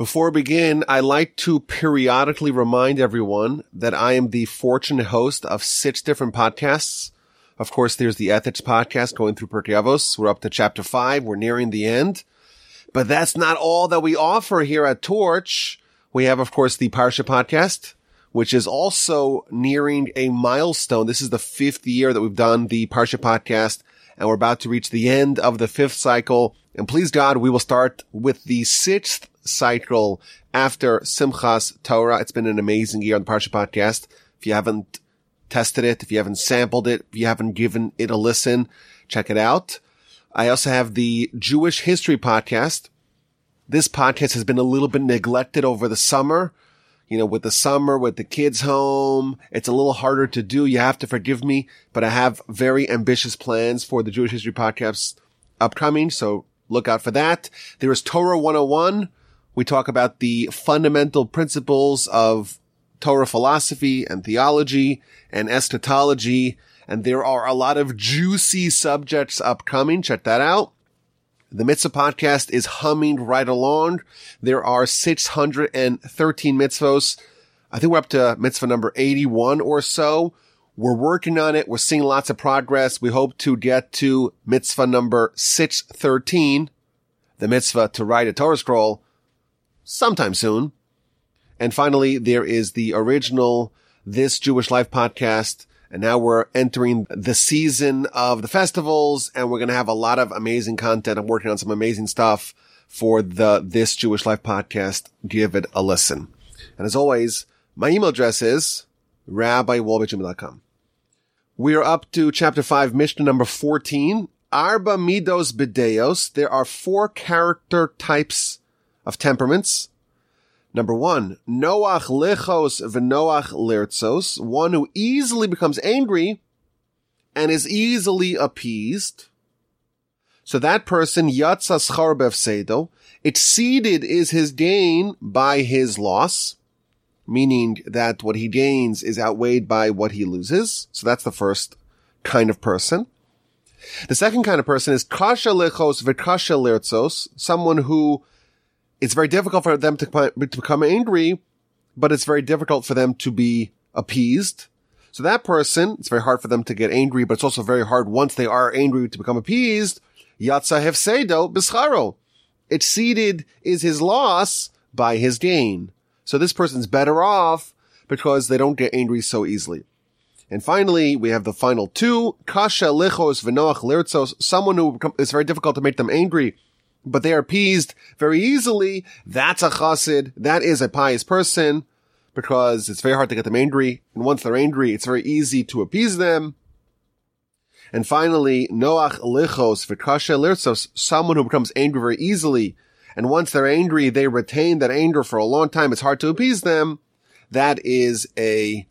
Before we begin, I like to periodically remind everyone that I am the fortunate host of six different podcasts. Of course, there's the Ethics podcast going through Pirkei Avos. We're up to chapter five. We're nearing the end. But that's not all that we offer here at Torch. We have, of course, the Parsha podcast, which is also nearing a milestone. This is the fifth year that we've done the Parsha podcast, and we're about to reach the end of the fifth cycle. And please God, we will start with the sixth cycle after Simchas Torah. It's been an amazing year on the Parsha podcast. If you haven't tested it, if you haven't sampled it, if you haven't given it a listen, check it out. I also have the Jewish History podcast. This podcast has been a little bit neglected over the summer. You know, with the summer, with the kids home, it's a little harder to do. You have to forgive me, but I have very ambitious plans for the Jewish History podcast upcoming. So look out for that. There is Torah 101 we talk about the fundamental principles of Torah philosophy and theology and eschatology. And there are a lot of juicy subjects upcoming. Check that out. The Mitzvah podcast is humming right along. There are 613 mitzvahs. I think we're up to mitzvah number 81 or so. We're working on it. We're seeing lots of progress. We hope to get to mitzvah number 613, the mitzvah to write a Torah scroll sometime soon. And finally, there is the original This Jewish Life podcast. And now we're entering the season of the festivals and we're going to have a lot of amazing content. I'm working on some amazing stuff for the This Jewish Life podcast. Give it a listen. And as always, my email address is rabbiwolbe@gmail.com. We are up to chapter five, Mishnah number 14. Arba midos bideos. There are four character types of temperaments. Number one, Noach lechos v'noach lirtzos, one who easily becomes angry and is easily appeased. So that person, yatsa schar befsedo, exceeded is his gain by his loss, meaning that what he gains is outweighed by what he loses. So that's the first kind of person. The second kind of person is kasha lechos v'kasha lirtzos, someone who it's very difficult for them to, to become angry, but it's very difficult for them to be appeased. So that person, it's very hard for them to get angry, but it's also very hard once they are angry to become appeased. Yatsa hefsedo bischaro. Exceeded is his loss by his gain. So this person's better off because they don't get angry so easily. And finally, we have the final two. Kasha lichos v'noach lirtzos. Someone who it's very difficult to make them angry but they are appeased very easily. That's a chassid. That is a pious person because it's very hard to get them angry. And once they're angry, it's very easy to appease them. And finally, Noach lichos v'kasha lirtzos, someone who becomes angry very easily. And once they're angry, they retain that anger for a long time. It's hard to appease them. That is a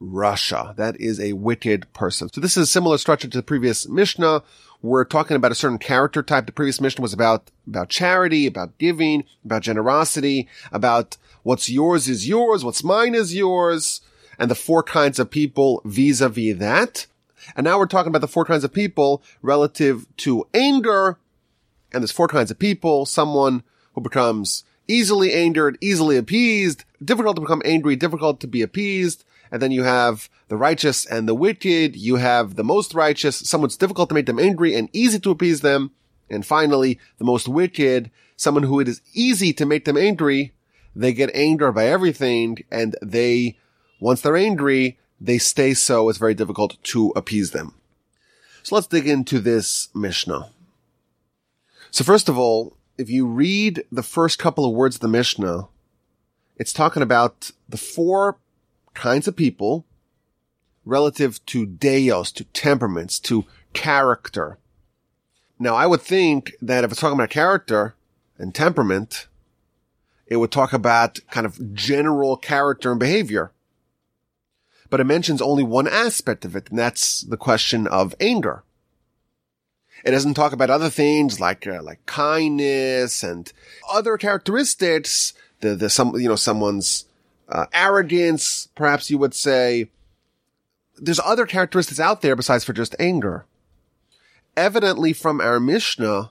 rasha. That is a wicked person. So this is a similar structure to the previous Mishnah we're talking about a certain character type. The previous Mishnah was about, about charity, about giving, about generosity, about what's yours is yours, what's mine is yours, and the four kinds of people vis-a-vis that. And now we're talking about the four kinds of people relative to anger. And there's four kinds of people. Someone who becomes easily angered, easily appeased, difficult to become angry, difficult to be appeased, and then you have the righteous and the wicked. You have the most righteous, someone it's difficult to make them angry and easy to appease them. And finally, the most wicked, someone who it is easy to make them angry. They get angered by everything and they, once they're angry, they stay so. It's very difficult to appease them. So let's dig into this Mishnah. So first of all, if you read the first couple of words of the Mishnah, it's talking about the four kinds of people relative to deos, to temperaments, to character. Now, I would think that if it's talking about character and temperament, it would talk about kind of general character and behavior. But it mentions only one aspect of it, and that's the question of anger. It doesn't talk about other things like uh, like kindness and other characteristics. The the some you know someone's uh, arrogance, perhaps you would say. There's other characteristics out there besides for just anger. Evidently from our Mishnah,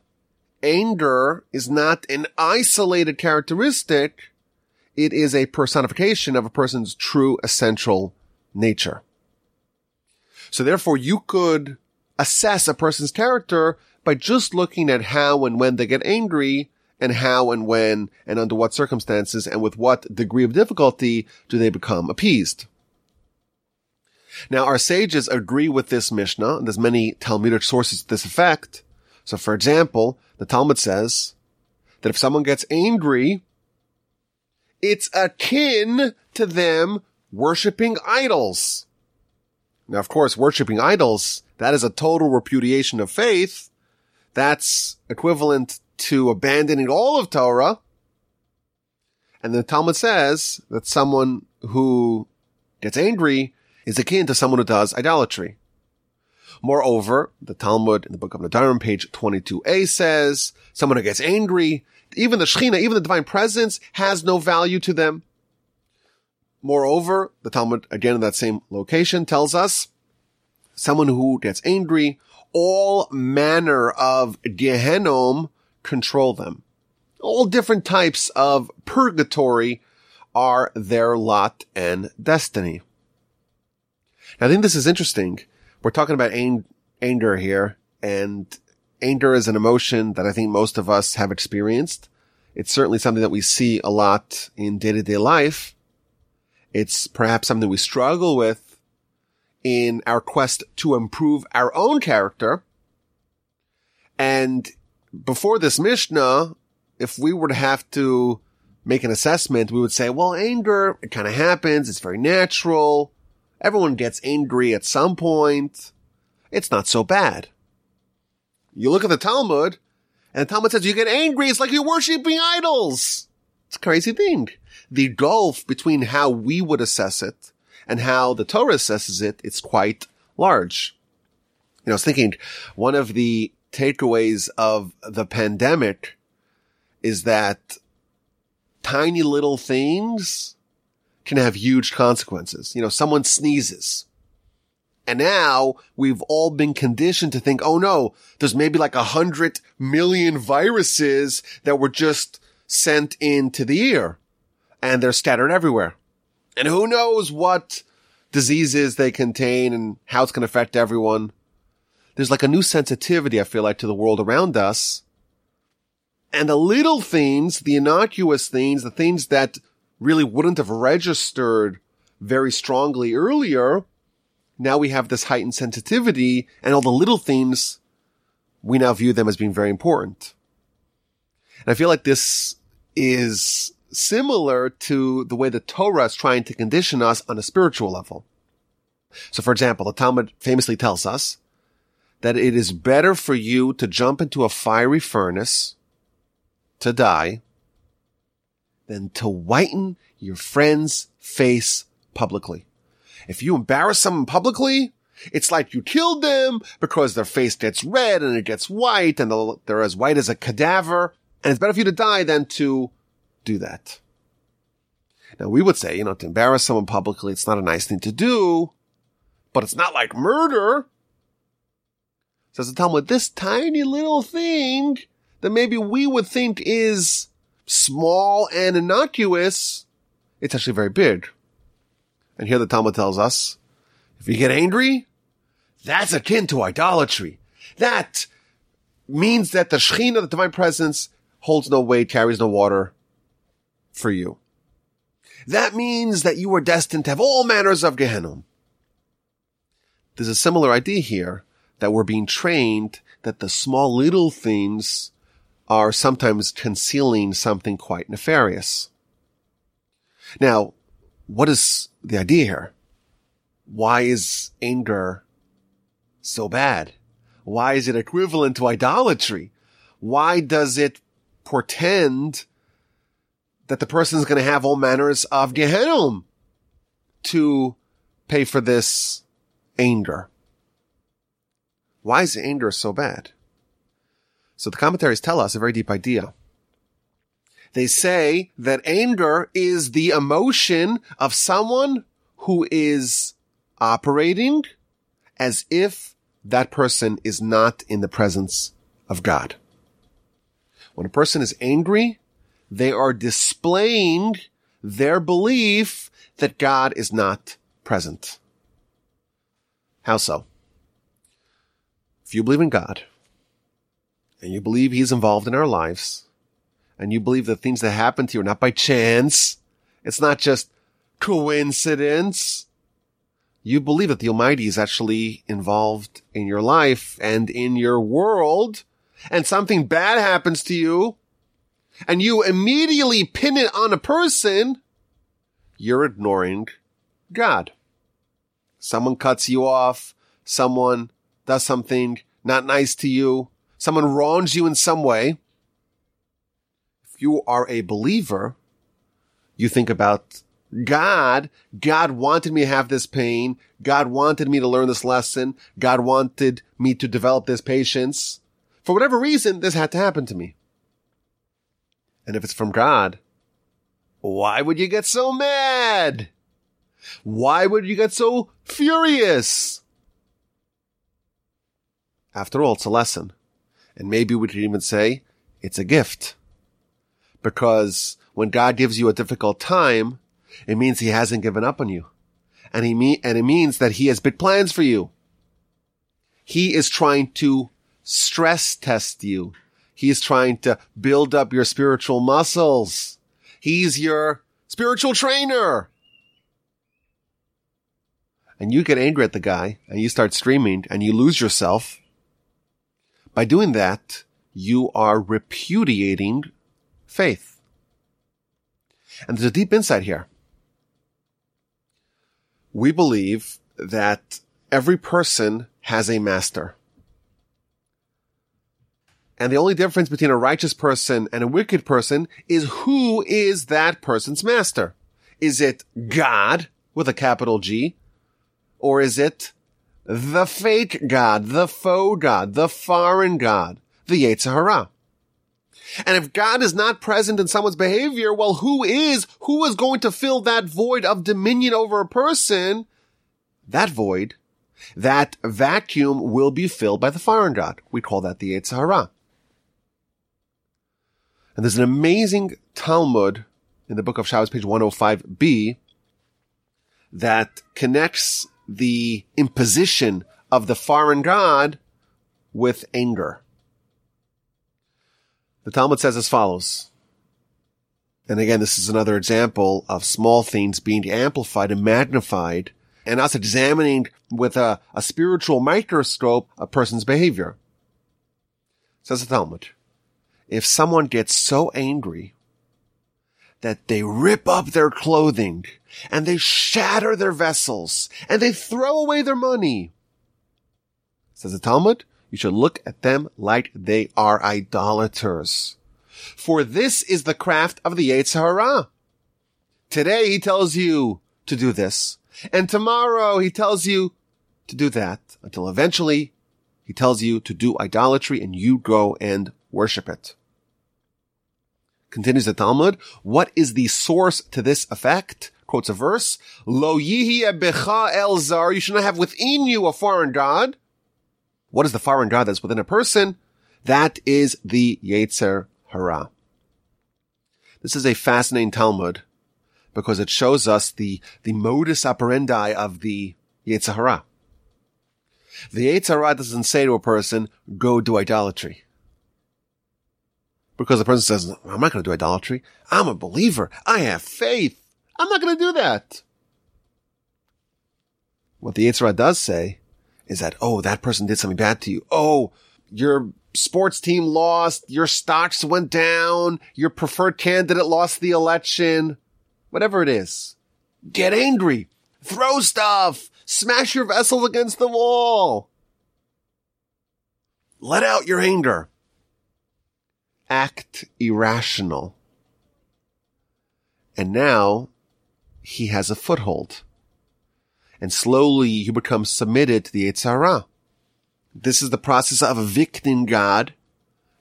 anger is not an isolated characteristic. It is a personification of a person's true essential nature. So therefore you could assess a person's character by just looking at how and when they get angry and how and when and under what circumstances and with what degree of difficulty do they become appeased. Now our sages agree with this Mishnah, and there's many Talmudic sources to this effect. So for example, the Talmud says that if someone gets angry, it's akin to them worshiping idols. Now, of course, worshiping idols, that is a total repudiation of faith. That's equivalent to abandoning all of Torah. And the Talmud says that someone who gets angry is akin to someone who does idolatry. Moreover, the Talmud in the book of Nedarim, page 22a says, someone who gets angry, even the Shekhinah, even the divine presence has no value to them. Moreover, the Talmud, again in that same location, tells us someone who gets angry, all manner of Gehennom control them. All different types of purgatory are their lot and destiny. Now, I think this is interesting. We're talking about anger here, and anger is an emotion that I think most of us have experienced. It's certainly something that we see a lot in day to day life. It's perhaps something we struggle with in our quest to improve our own character. And before this Mishnah, if we were to have to make an assessment, we would say, well, anger, it kind of happens. It's very natural. Everyone gets angry at some point. It's not so bad. You look at the Talmud, and the Talmud says you get angry. It's like you're worshiping idols. It's a crazy thing. The gulf between how we would assess it and how the Torah assesses it, it's quite large. You know, I was thinking one of the takeaways of the pandemic is that tiny little things can have huge consequences. You know, someone sneezes. And now we've all been conditioned to think, oh no, there's maybe like a hundred million viruses that were just sent into the ear and they're scattered everywhere. And who knows what diseases they contain and how it's going to affect everyone. There's like a new sensitivity, I feel like, to the world around us. And the little things, the innocuous things, the things that really wouldn't have registered very strongly earlier, now we have this heightened sensitivity and all the little things, we now view them as being very important. And I feel like this is similar to the way the Torah is trying to condition us on a spiritual level. So for example, the Talmud famously tells us that it is better for you to jump into a fiery furnace to die than to whiten your friend's face publicly. If you embarrass someone publicly, it's like you killed them because their face gets red and it gets white and they're as white as a cadaver. And it's better for you to die than to do that. Now we would say, you know, to embarrass someone publicly, it's not a nice thing to do, but it's not like murder. Says the Talmud, this tiny little thing that maybe we would think is small and innocuous, it's actually very big. And here the Talmud tells us, if you get angry, that's akin to idolatry. That means that the Shekhinah, the divine presence, holds no weight, carries no water for you. That means that you are destined to have all manners of Gehenna. There's a similar idea here that we're being trained that the small little things are sometimes concealing something quite nefarious. Now, what is the idea here? Why is anger so bad? Why is it equivalent to idolatry? Why does it portend that the person is going to have all manners of Gehenna to pay for this anger? Why is anger so bad? So the commentaries tell us a very deep idea. They say that anger is the emotion of someone who is operating as if that person is not in the presence of God. When a person is angry, they are displaying their belief that God is not present. How so? If you believe in God, and you believe He's involved in our lives, and you believe that things that happen to you are not by chance, it's not just coincidence, you believe that the Almighty is actually involved in your life and in your world, and something bad happens to you, and you immediately pin it on a person, you're ignoring God. Someone cuts you off, someone does something not nice to you, someone wrongs you in some way. If you are a believer, you think about God, God wanted me to have this pain. God wanted me to learn this lesson. God wanted me to develop this patience. For whatever reason, this had to happen to me. And if it's from God, why would you get so mad? Why would you get so furious? After all, it's a lesson. And maybe we could even say it's a gift. Because when God gives you a difficult time, it means he hasn't given up on you. And he mean, and it means that he has big plans for you. He is trying to stress test you. He is trying to build up your spiritual muscles. He's your spiritual trainer. And you get angry at the guy and you start screaming and you lose yourself. By doing that, you are repudiating faith. And there's a deep insight here we believe that every person has a master. And the only difference between a righteous person and a wicked person is who is that person's master? Is it God with a capital G? Or is it the fake God, the faux God, the foreign God, the Yetzer Hara? And if God is not present in someone's behavior, well, who is, who is going to fill that void of dominion over a person? That void, that vacuum will be filled by the foreign God. We call that the Yetzer Hara. And there's an amazing Talmud in the book of Shabbos, page 105b, that connects the imposition of the foreign God with anger. The Talmud says as follows. And again, this is another example of small things being amplified and magnified and us examining with a, a spiritual microscope a person's behavior. Says the Talmud. If someone gets so angry that they rip up their clothing and they shatter their vessels and they throw away their money, says the Talmud, you should look at them like they are idolaters. For this is the craft of the Yetzer Hara. Today he tells you to do this, and tomorrow he tells you to do that, until eventually he tells you to do idolatry and you go and worship it. Continues the Talmud, what is the source to this effect? Quotes a verse, Lo yihi becha el zar, you should not have within you a foreign god. What is the foreign god that's within a person? That is the Yetzer Hara. This is a fascinating Talmud because it shows us the, the modus operandi of the Yetzer Hara. The Yetzer Hara doesn't say to a person, go do idolatry. Because the person says, I'm not going to do idolatry. I'm a believer. I have faith. I'm not going to do that. What the Yetzer Hara does say is that, oh, that person did something bad to you. Oh, your sports team lost. Your stocks went down. Your preferred candidate lost the election. Whatever it is. Get angry. Throw stuff. Smash your vessel against the wall. Let out your anger. Act irrational. And now he has a foothold and slowly you become submitted to the Yetzer Hara. This is the process of evicting God,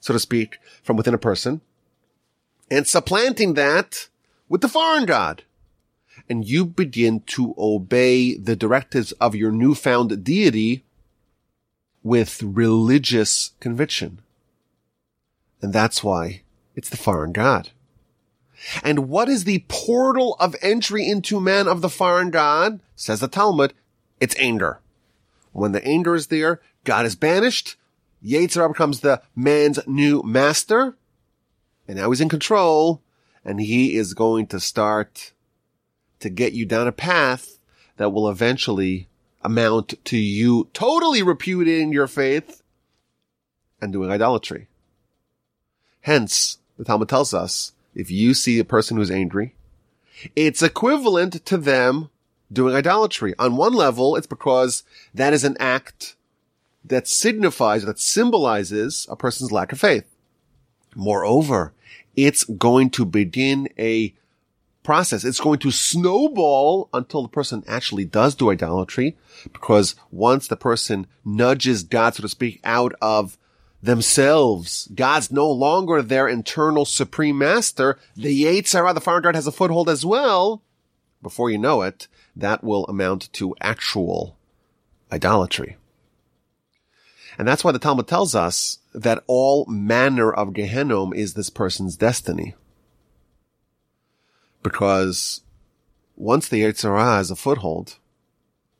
so to speak, from within a person and supplanting that with the foreign God. And you begin to obey the directives of your newfound deity with religious conviction. And that's why it's the foreign god. And what is the portal of entry into man of the foreign god? Says the Talmud, it's anger. When the anger is there, God is banished. Yetzer Hara becomes the man's new master. And now he's in control and he is going to start to get you down a path that will eventually amount to you totally repudiating your faith and doing idolatry. Hence, the Talmud tells us, if you see a person who's angry, it's equivalent to them doing idolatry. On one level, it's because that is an act that signifies, that symbolizes a person's lack of faith. Moreover, it's going to begin a process. It's going to snowball until the person actually does do idolatry, because once the person nudges God, so to speak, out of themselves, God's no longer their internal supreme master. The Yetzer Hara, the foreign god, has a foothold as well. Before you know it, that will amount to actual idolatry. And that's why the Talmud tells us that all manner of Gehennom is this person's destiny. Because once the Yetzer Hara has a foothold,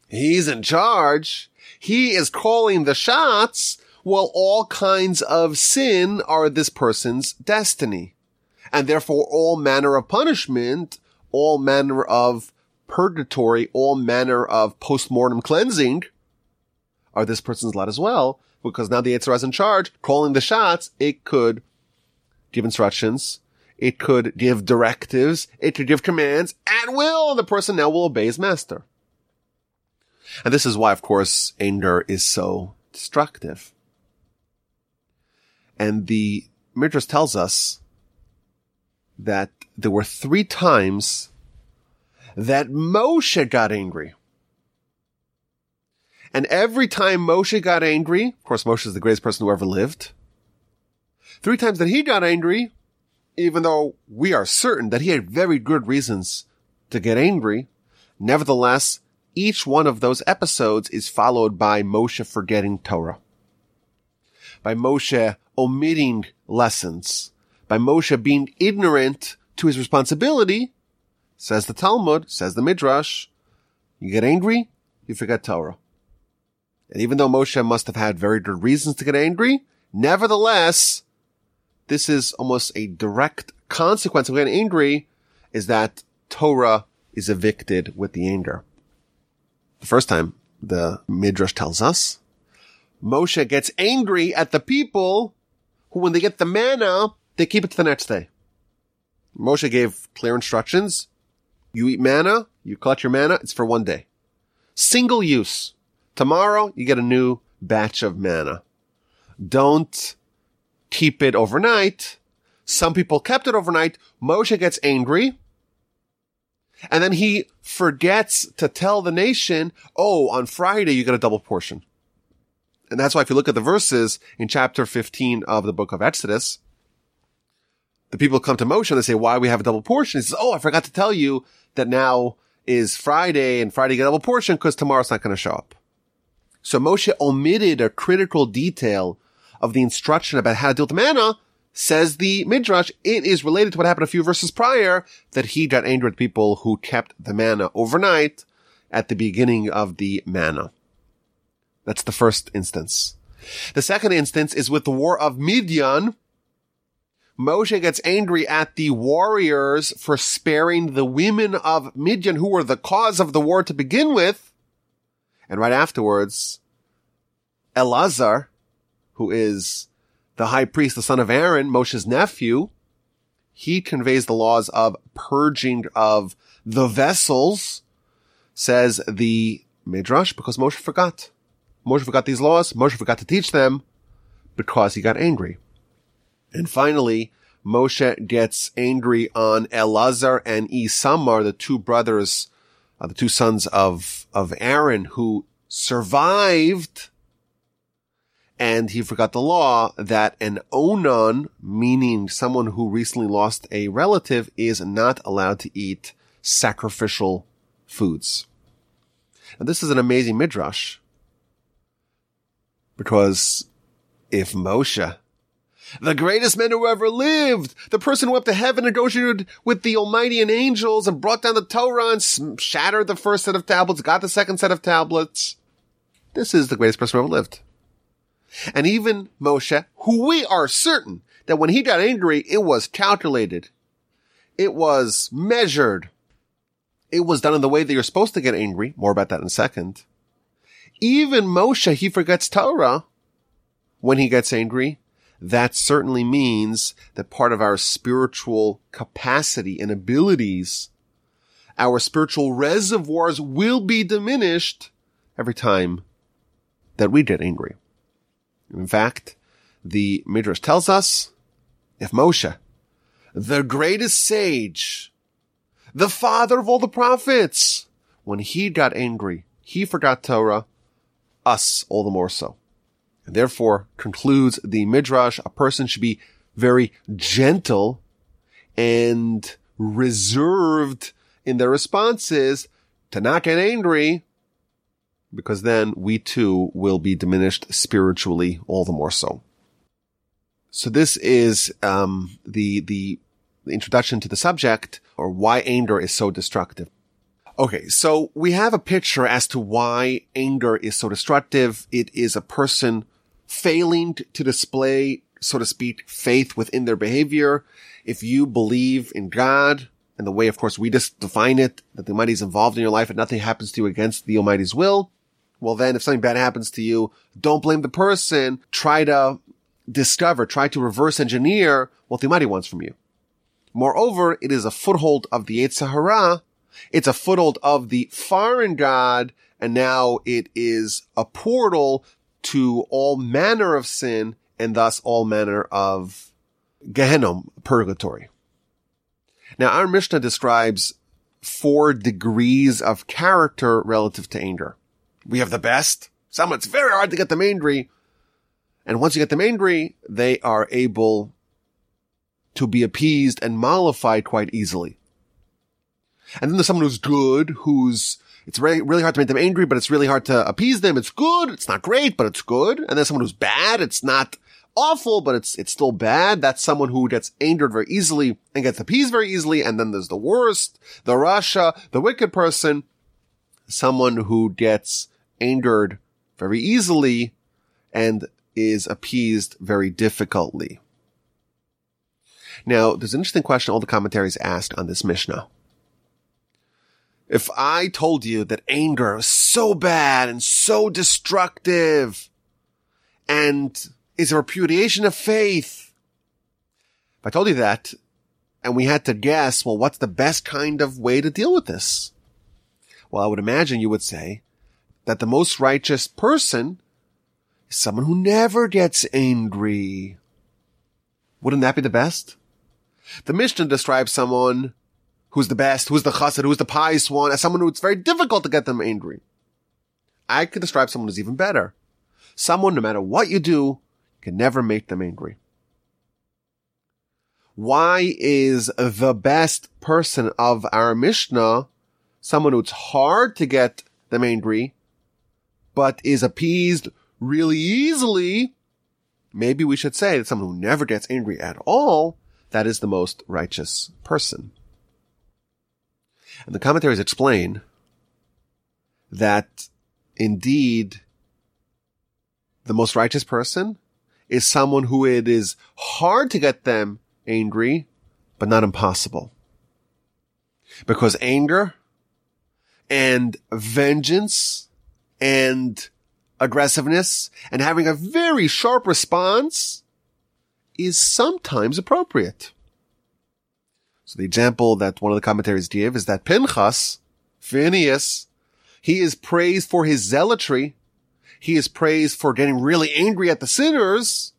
he's in charge. He is calling the shots. Well, all kinds of sin are this person's destiny. And therefore all manner of punishment, all manner of purgatory, all manner of post-mortem cleansing are this person's lot as well, because now the Yetzer Hara is in charge, calling the shots, it could give instructions, it could give directives, it could give commands at will, and the person now will obey his master. And this is why, of course, anger is so destructive. And the Midrash tells us that there were three times that Moshe got angry. And every time Moshe got angry, of course, Moshe is the greatest person who ever lived. Three times that he got angry, even though we are certain that he had very good reasons to get angry, nevertheless, each one of those episodes is followed by Moshe forgetting Torah. By Moshe omitting lessons. By Moshe being ignorant to his responsibility, says the Talmud, says the Midrash, you get angry, you forget Torah. And even though Moshe must have had very good reasons to get angry, nevertheless, this is almost a direct consequence of getting angry is that Torah is evicted with the anger. The first time the Midrash tells us, Moshe gets angry at the people who, when they get the manna, they keep it to the next day. Moshe gave clear instructions. You eat manna, you collect your manna, it's for one day. Single use. Tomorrow, you get a new batch of manna. Don't keep it overnight. Some people kept it overnight. Moshe gets angry. And then he forgets to tell the nation, oh, on Friday you get a double portion. And that's why if you look at the verses in chapter 15 of the book of Exodus, the people come to Moshe and they say, why we have a double portion? He says, oh, I forgot to tell you that now is Friday and Friday get a double portion because tomorrow's not going to show up. So Moshe omitted a critical detail of the instruction about how to deal with manna, says the Midrash, it is related to what happened a few verses prior, that he got angry at people who kept the manna overnight at the beginning of the manna. That's the first instance. The second instance is with the war of Midian. Moshe gets angry at the warriors for sparing the women of Midian who were the cause of the war to begin with. And right afterwards, Elazar, who is the high priest, the son of Aaron, Moshe's nephew, he conveys the laws of purging of the vessels, says the Midrash, because Moshe forgot. Moshe forgot these laws. Moshe forgot to teach them because he got angry. And finally, Moshe gets angry on Elazar and Isamar, the two brothers uh, the two sons of, of Aaron who survived and he forgot the law that an onan, meaning someone who recently lost a relative, is not allowed to eat sacrificial foods. And this is an amazing midrash because if Moshe The greatest man who ever lived, the person who went to heaven negotiated with the Almighty and angels and brought down the Torah and shattered the first set of tablets, got the second set of tablets. This is the greatest person who ever lived. And even Moshe, who we are certain that when he got angry, it was calculated. It was measured. It was done in the way that you're supposed to get angry. More about that in a second. Even Moshe, he forgets Torah when he gets angry. That certainly means that part of our spiritual capacity and abilities, our spiritual reservoirs will be diminished every time that we get angry. In fact, the Midrash tells us if Moshe, the greatest sage, the father of all the prophets, when he got angry, he forgot Torah, us all the more so. And therefore concludes the Midrash, a person should be very gentle and reserved in their responses to not get angry because then we too will be diminished spiritually all the more so. So this is um, the the introduction to the subject, or why anger is so destructive. Okay, so we have a picture as to why anger is so destructive. It is a person failing to display, so to speak, faith within their behavior. If you believe in God, and the way, of course, we just define it, that the Almighty is involved in your life and nothing happens to you against the Almighty's will, well then if something bad happens to you, don't blame the person. Try to discover, try to reverse engineer what the Almighty wants from you. Moreover, it is a foothold of the Yetzer Hara. It's a foothold of the foreign God, and now it is a portal to all manner of sin and thus all manner of Gehennom, purgatory. Now, our Mishnah describes four degrees of character relative to anger. We have the best. Some it's very hard to get them angry. And once you get them angry, they are able to be appeased and mollified quite easily. And then there's someone who's good, who's, it's really, hard to make them angry, but it's really hard to appease them. It's good. It's not great, but it's good. And then someone who's bad. It's not awful, but it's, it's still bad. That's someone who gets angered very easily and gets appeased very easily. And then there's the worst, the Rasha, the wicked person, someone who gets angered very easily and is appeased very difficultly. Now, there's an interesting question all the commentaries asked on this Mishnah. If I told you that anger is so bad and so destructive and is a repudiation of faith, if I told you that and we had to guess, well, what's the best kind of way to deal with this? Well, I would imagine you would say that the most righteous person is someone who never gets angry. Wouldn't that be the best? The Mishnah describes someone who's the best, who's the chassid, who's the pious one, as someone who it's very difficult to get them angry. I could describe someone who's even better. Someone, no matter what you do, can never make them angry. Why is the best person of our Mishnah someone who's hard to get them angry, but is appeased really easily? Maybe we should say that someone who never gets angry at all that is the most righteous person. And the commentaries explain that indeed the most righteous person is someone who it is hard to get them angry, but not impossible. Because anger and vengeance and aggressiveness and having a very sharp response is sometimes appropriate. So the example that one of the commentaries give is that Pinchas, Phineas, he is praised for his zealotry. He is praised for getting really angry at the sinners.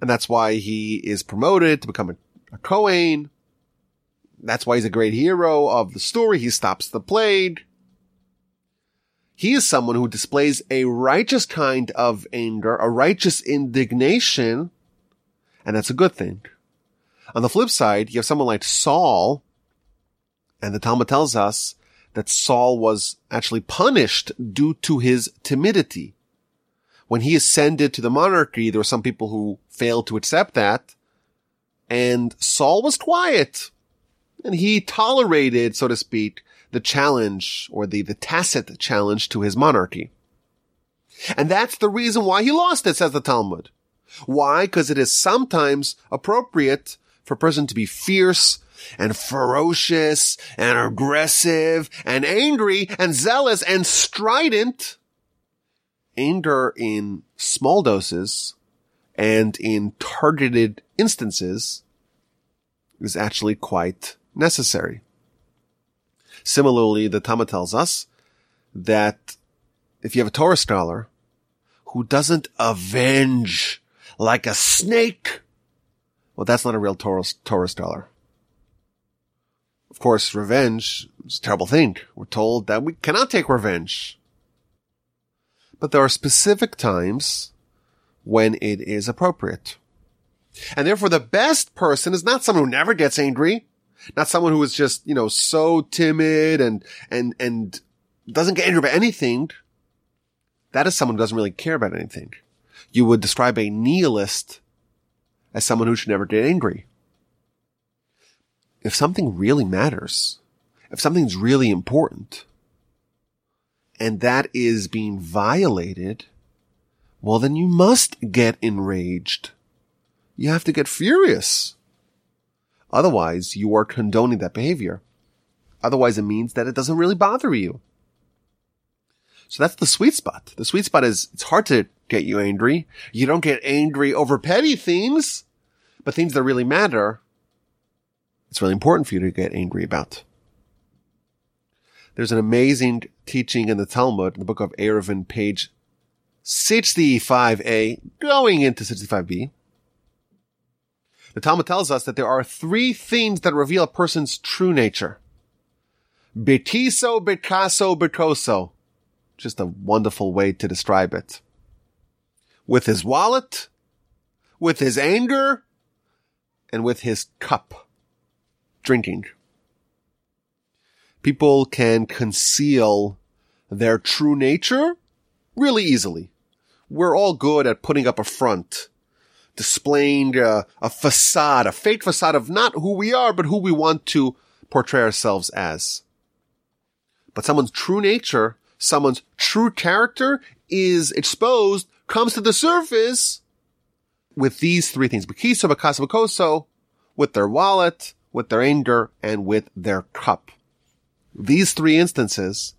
And that's why he is promoted to become a, a Kohen. That's why he's a great hero of the story. He stops the plague. He is someone who displays a righteous kind of anger, a righteous indignation, and that's a good thing. On the flip side, you have someone like Saul, and the Talmud tells us that Saul was actually punished due to his timidity. when he ascended to the monarchy, there were some people who failed to accept that. And Saul was quiet. And he tolerated, so to speak, the challenge or the, the tacit challenge to his monarchy. And that's the reason why he lost it, says the Talmud. Why? Because it is sometimes appropriate for a person to be fierce and ferocious and aggressive and angry and zealous and strident. Anger in small doses and in targeted instances is actually quite necessary. Similarly, the Talmud tells us that if you have a Torah scholar who doesn't avenge like a snake, well, that's not a real Torah, Torah scholar. Of course, revenge is a terrible thing. We're told that we cannot take revenge. But there are specific times when it is appropriate. And therefore the best person is not someone who never gets angry, not someone who is just, you know, so timid and, and, and doesn't get angry about anything. That is someone who doesn't really care about anything. You would describe a nihilist as someone who should never get angry. If something really matters, if something's really important, and that is being violated, well, then you must get enraged. You have to get furious. Otherwise, you are condoning that behavior. Otherwise, it means that it doesn't really bother you. So that's the sweet spot. The sweet spot is it's hard to get you angry. You don't get angry over petty things, but things that really matter, it's really important for you to get angry about. There's an amazing teaching in the Talmud, in the book of Eruvin, page 65a, going into 65b. The Talmud tells us that there are three things that reveal a person's true nature. Betiso, betaso, betoso. Just a wonderful way to describe it. With his wallet, with his anger, and with his cup. Drinking. People can conceal their true nature really easily. We're all good at putting up a front displaying a, a facade, a fake facade of not who we are, but who we want to portray ourselves as. But someone's true nature, someone's true character is exposed, comes to the surface with these three things. Bakiso, Bakaso, Bakoso, with their wallet, with their anger, and with their cup. These three instances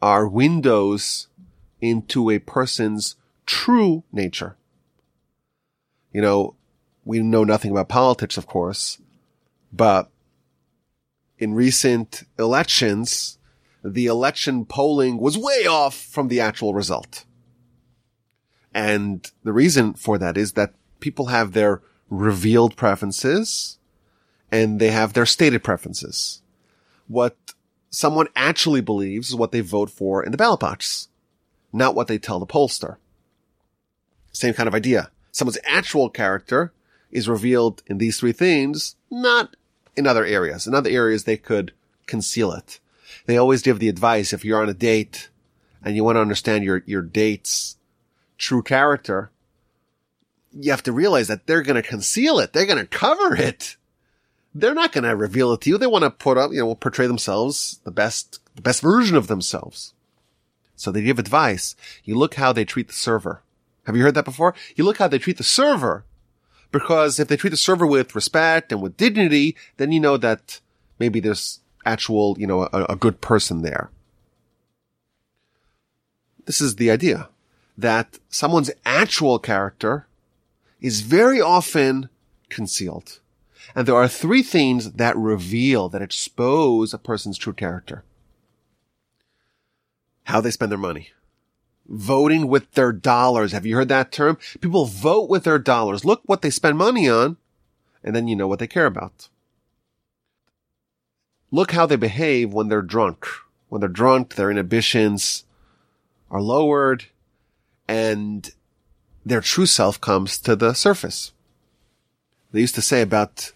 are windows into a person's true nature you know, we know nothing about politics, of course, but in recent elections, the election polling was way off from the actual result. And the reason for that is that people have their revealed preferences and they have their stated preferences. What someone actually believes is what they vote for in the ballot box, not what they tell the pollster. Same kind of idea someone's actual character is revealed in these three things, not in other areas. In other areas, they could conceal it. They always give the advice if you're on a date and you want to understand your, your date's true character, you have to realize that they're going to conceal it. They're going to cover it. They're not going to reveal it to you. They want to put up, you know, portray themselves the best, the best version of themselves. So they give advice. You look how they treat the server. Have you heard that before? You look how they treat the server. Because if they treat the server with respect and with dignity, then you know that maybe there's actual, you know, a, a good person there. This is the idea that someone's actual character is very often concealed. And there are three things that reveal, that expose a person's true character. How they spend their money voting with their dollars. Have you heard that term? People vote with their dollars. Look what they spend money on, and then you know what they care about. Look how they behave when they're drunk. When they're drunk, their inhibitions are lowered and their true self comes to the surface. They used to say about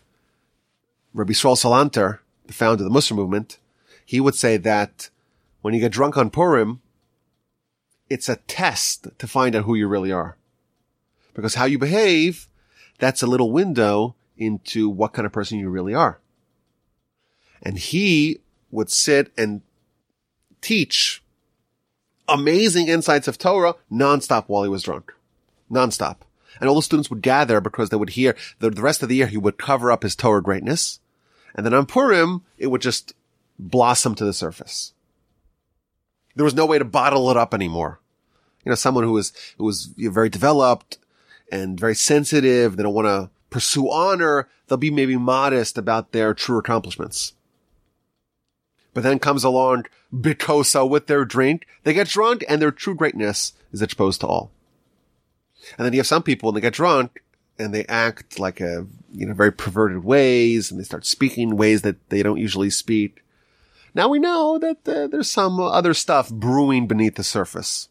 Rabbi Yisrael Salanter, the founder of the Musar movement, he would say that when you get drunk on Purim, it's a test to find out who you really are. Because how you behave, that's a little window into what kind of person you really are. And he would sit and teach amazing insights of Torah nonstop while he was drunk. Nonstop. And all the students would gather because they would hear the, the rest of the year he would cover up his Torah greatness. And then on Purim, it would just blossom to the surface. There was no way to bottle it up anymore. You know, someone who was, who was very developed and very sensitive. They don't want to pursue honor. They'll be maybe modest about their true accomplishments. But then comes along bikoso with their drink. They get drunk and their true greatness is exposed to all. And then you have some people when they get drunk and they act like a, you know, very perverted ways and they start speaking ways that they don't usually speak. Now we know that uh, there's some other stuff brewing beneath the surface.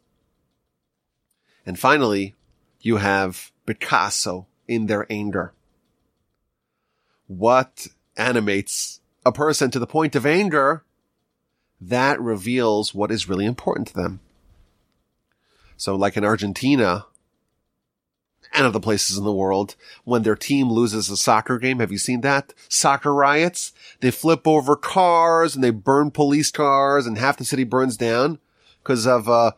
And finally, you have bikaso in their anger. What animates a person to the point of anger that reveals what is really important to them. So like in Argentina and other places in the world, when their team loses a soccer game, have you seen that? Soccer riots? They flip over cars and they burn police cars and half the city burns down because of uh,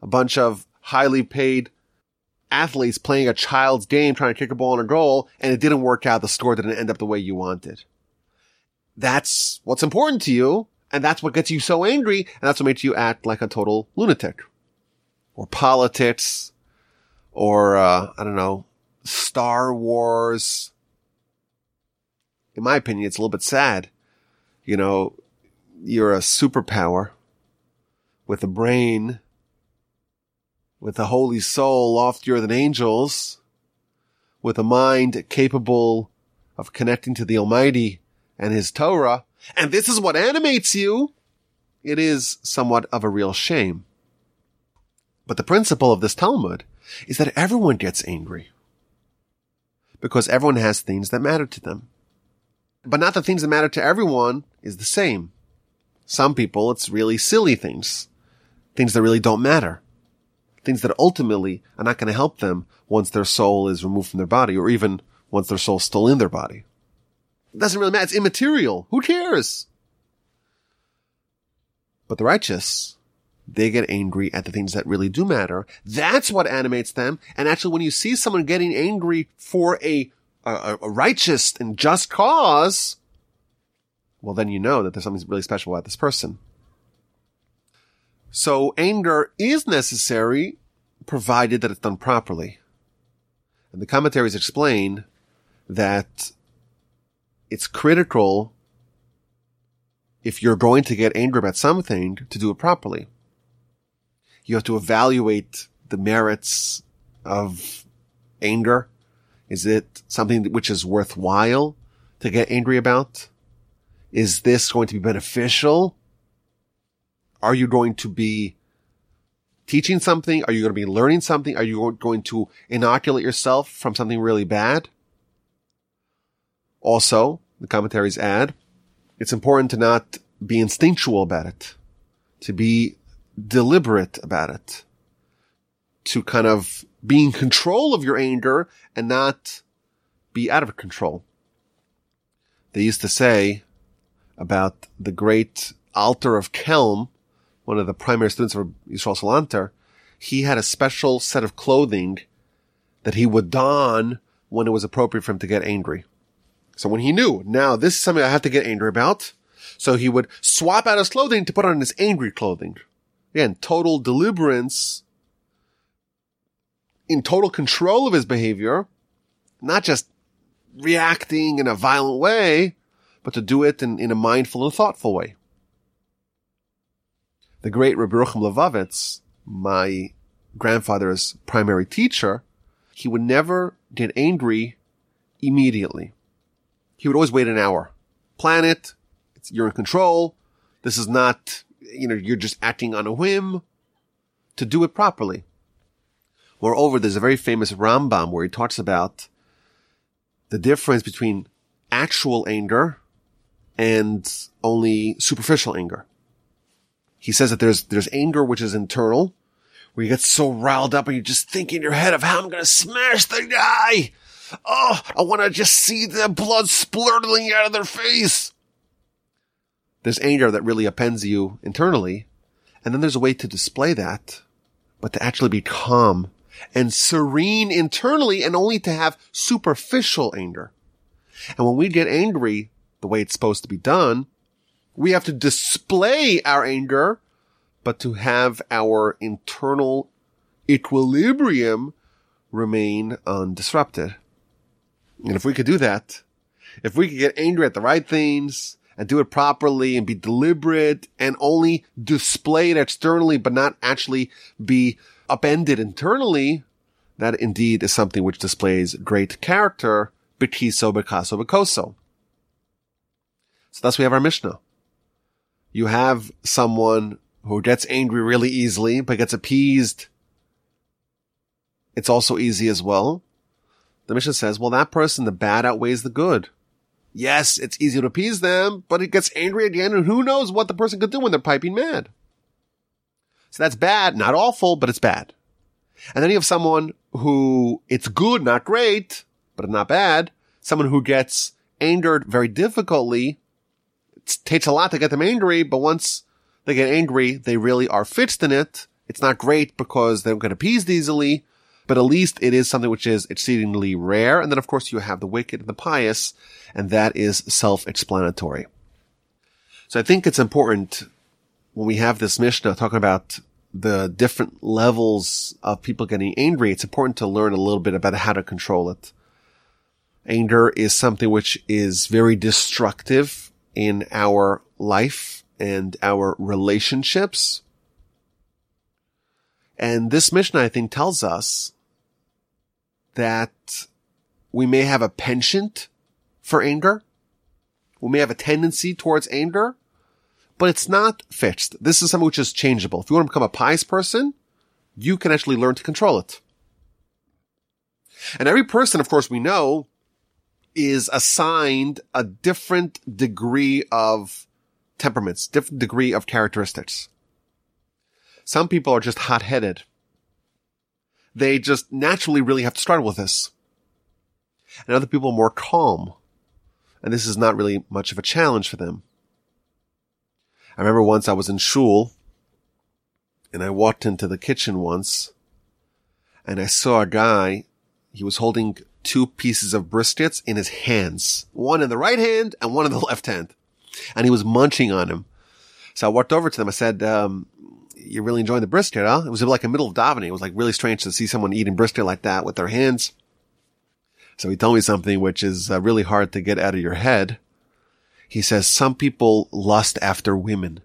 a bunch of highly paid athletes playing a child's game trying to kick a ball in a goal and it didn't work out. The score didn't end up the way you wanted. That's what's important to you. And that's what gets you so angry. And that's what makes you act like a total lunatic or politics or, uh, I don't know, Star Wars. In my opinion, it's a little bit sad. You know, you're a superpower with a brain, with a holy soul loftier than angels, with a mind capable of connecting to the Almighty and His Torah, and this is what animates you, it is somewhat of a real shame. But the principle of this Talmud is that everyone gets angry. Because everyone has things that matter to them. But not the things that matter to everyone is the same. Some people, it's really silly things. Things that really don't matter. Things that ultimately are not going to help them once their soul is removed from their body or even once their soul's still in their body. It doesn't really matter. It's immaterial. Who cares? But the righteous, they get angry at the things that really do matter. That's what animates them. And actually, when you see someone getting angry for a, a, a righteous and just cause, well, then you know that there's something really special about this person. So anger is necessary provided that it's done properly. And the commentaries explain that it's critical if you're going to get angry about something to do it properly. You have to evaluate the merits of anger. Is it something which is worthwhile to get angry about? Is this going to be beneficial? Are you going to be teaching something? Are you going to be learning something? Are you going to inoculate yourself from something really bad? Also, the commentaries add, it's important to not be instinctual about it, to be deliberate about it, to kind of be in control of your anger and not be out of control. They used to say about the great Alter of Kelm, one of the primary students of Yisrael Salanter, he had a special set of clothing that he would don when it was appropriate for him to get angry. So when he knew, now this is something I have to get angry about, so he would swap out his clothing to put on his angry clothing. Again, total deliberance, in total control of his behavior, not just reacting in a violent way, but to do it in, in a mindful and thoughtful way. The great Rabbi Rucham Levovitz, my grandfather's primary teacher, he would never get angry immediately he would always wait an hour. Plan it. you're in control. This is not, you know, you're just acting on a whim to do it properly. Moreover, there's a very famous Rambam where he talks about the difference between actual anger and only superficial anger. He says that there's, there's anger which is internal, where you get so riled up and you just think in your head of how I'm going to smash the guy. Oh, I want to just see the blood splurtling out of their face. There's anger that really appends you internally. And then there's a way to display that, but to actually be calm and serene internally and only to have superficial anger. And when we get angry the way it's supposed to be done, we have to display our anger, but to have our internal equilibrium remain undisrupted. And if we could do that, if we could get angry at the right things and do it properly and be deliberate and only display it externally, but not actually be upended internally, that indeed is something which displays great character, bikiso, bikaso, bikoso. So thus we have our Mishnah. You have someone who gets angry really easily, but gets appeased. It's also easy as well. The Mishnah says, well, that person, the bad outweighs the good. Yes, it's easy to appease them, but it gets angry again, and who knows what the person could do when they're piping mad. So that's bad, not awful, but it's bad. And then you have someone who it's good, not great, but not bad. Someone who gets angered very difficultly. It takes a lot to get them angry, but once they get angry, they really are fixed in it. It's not great because they don't get appeased easily, but at least it is something which is exceedingly rare. And then of course you have the wicked and the pious, and that is self-explanatory. So I think it's important when we have this Mishnah talking about the different levels of people getting angry, it's important to learn a little bit about how to control it. Anger is something which is very destructive in our life and our relationships. And this Mishnah, I think, tells us that we may have a penchant for anger. We may have a tendency towards anger, but it's not fixed. This is something which is changeable. If you want to become a pious person, you can actually learn to control it. And every person, of course, we know is assigned a different degree of temperaments, different degree of characteristics. Some people are just hot-headed. They just naturally really have to struggle with this. And other people are more calm. And this is not really much of a challenge for them. I remember once I was in shul and I walked into the kitchen once and I saw a guy, he was holding two pieces of briskets in his hands, one in the right hand and one in the left hand. And he was munching on them. So I walked over to them. I said, um, you're really enjoying the brisket, huh? It was like a middle of davening. It was like really strange to see someone eating brisket like that with their hands. So he told me something which is uh, really hard to get out of your head. He says some people lust after women.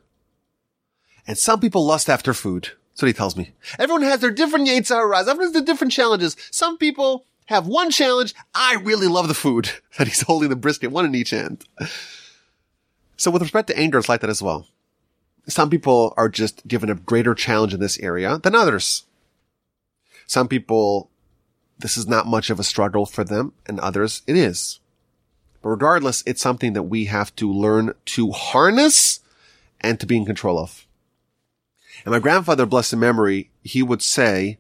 And some people lust after food. That's what he tells me. Everyone has their different yetzer haras. Everyone has their different challenges. Some people have one challenge. I really love the food. And he's holding the brisket, one in each hand. So with respect to anger, it's like that as well. Some people are just given a greater challenge in this area than others. Some people, this is not much of a struggle for them, and others it is. But regardless, it's something that we have to learn to harness and to be in control of. And my grandfather, blessed memory, he would say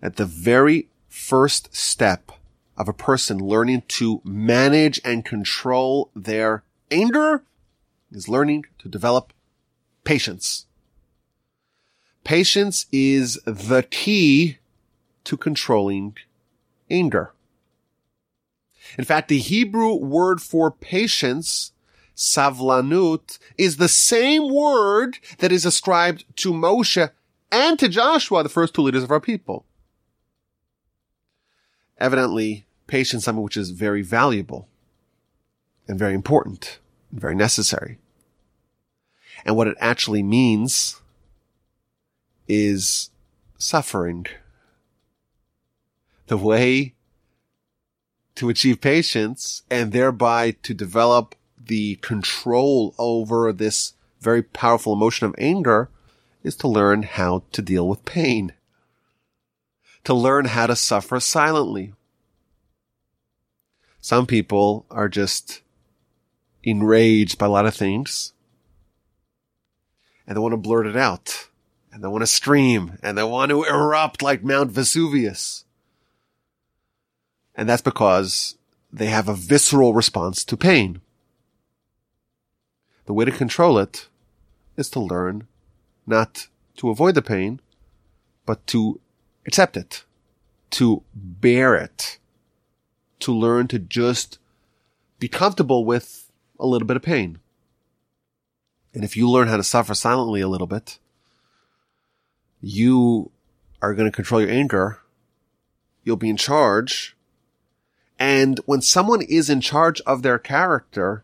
that the very first step of a person learning to manage and control their anger is learning to develop patience. Patience is the key to controlling anger. In fact, the Hebrew word for patience, savlanut, is the same word that is ascribed to Moshe and to Joshua, the first two leaders of our people. Evidently, patience is something which is very valuable and very important and very necessary. And what it actually means is suffering. The way to achieve patience and thereby to develop the control over this very powerful emotion of anger is to learn how to deal with pain. To learn how to suffer silently. Some people are just enraged by a lot of things and they want to blurt it out. and they want to scream and they want to erupt like Mount Vesuvius. And that's because they have a visceral response to pain. The way to control it is to learn not to avoid the pain, but to accept it, to bear it, to learn to just be comfortable with a little bit of pain. And if you learn how to suffer silently a little bit, you are going to control your anger. You'll be in charge. And when someone is in charge of their character,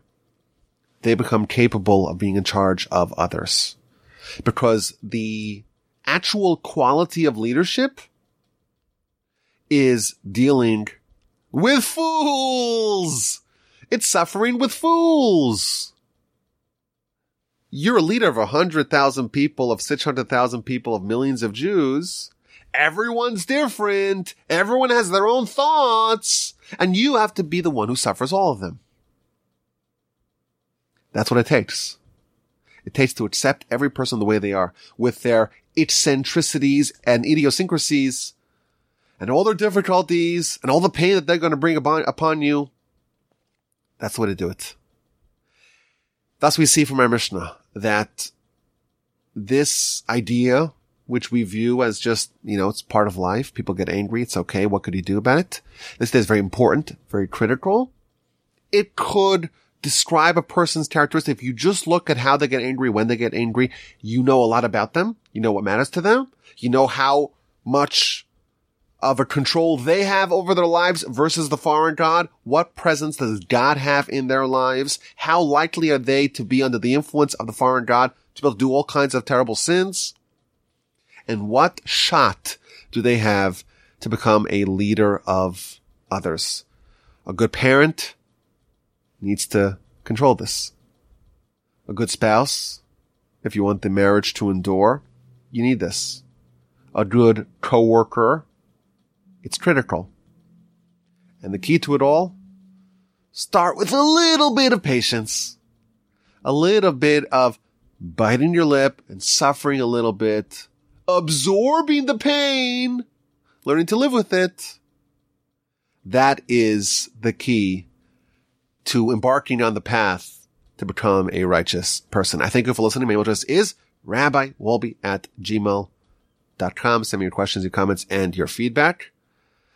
they become capable of being in charge of others because the actual quality of leadership is dealing with fools. It's suffering with fools. You're a leader of a hundred thousand people, of six hundred thousand people, of millions of Jews. Everyone's different. Everyone has their own thoughts. And you have to be the one who suffers all of them. That's what it takes. It takes to accept every person the way they are with their eccentricities and idiosyncrasies and all their difficulties and all the pain that they're going to bring upon, upon you. That's the way to do it. Thus we see from our Mishnah that this idea, which we view as just, you know, it's part of life. People get angry. It's okay. What could you do about it? This is very important, very critical. It could describe a person's characteristic. If you just look at how they get angry, when they get angry, you know a lot about them. You know what matters to them. You know how much of a control they have over their lives versus the foreign God. What presence does God have in their lives? How likely are they to be under the influence of the foreign God to be able to do all kinds of terrible sins? And what shot do they have to become a leader of others? A good parent needs to control this. A good spouse, if you want the marriage to endure, you need this. A good coworker, it's critical. And the key to it all, start with a little bit of patience, a little bit of biting your lip and suffering a little bit, absorbing the pain, learning to live with it. That is the key to embarking on the path to become a righteous person. I thank you for listening. My email address is rabbiwolbe at gmail.com. Send me your questions, your comments, and your feedback.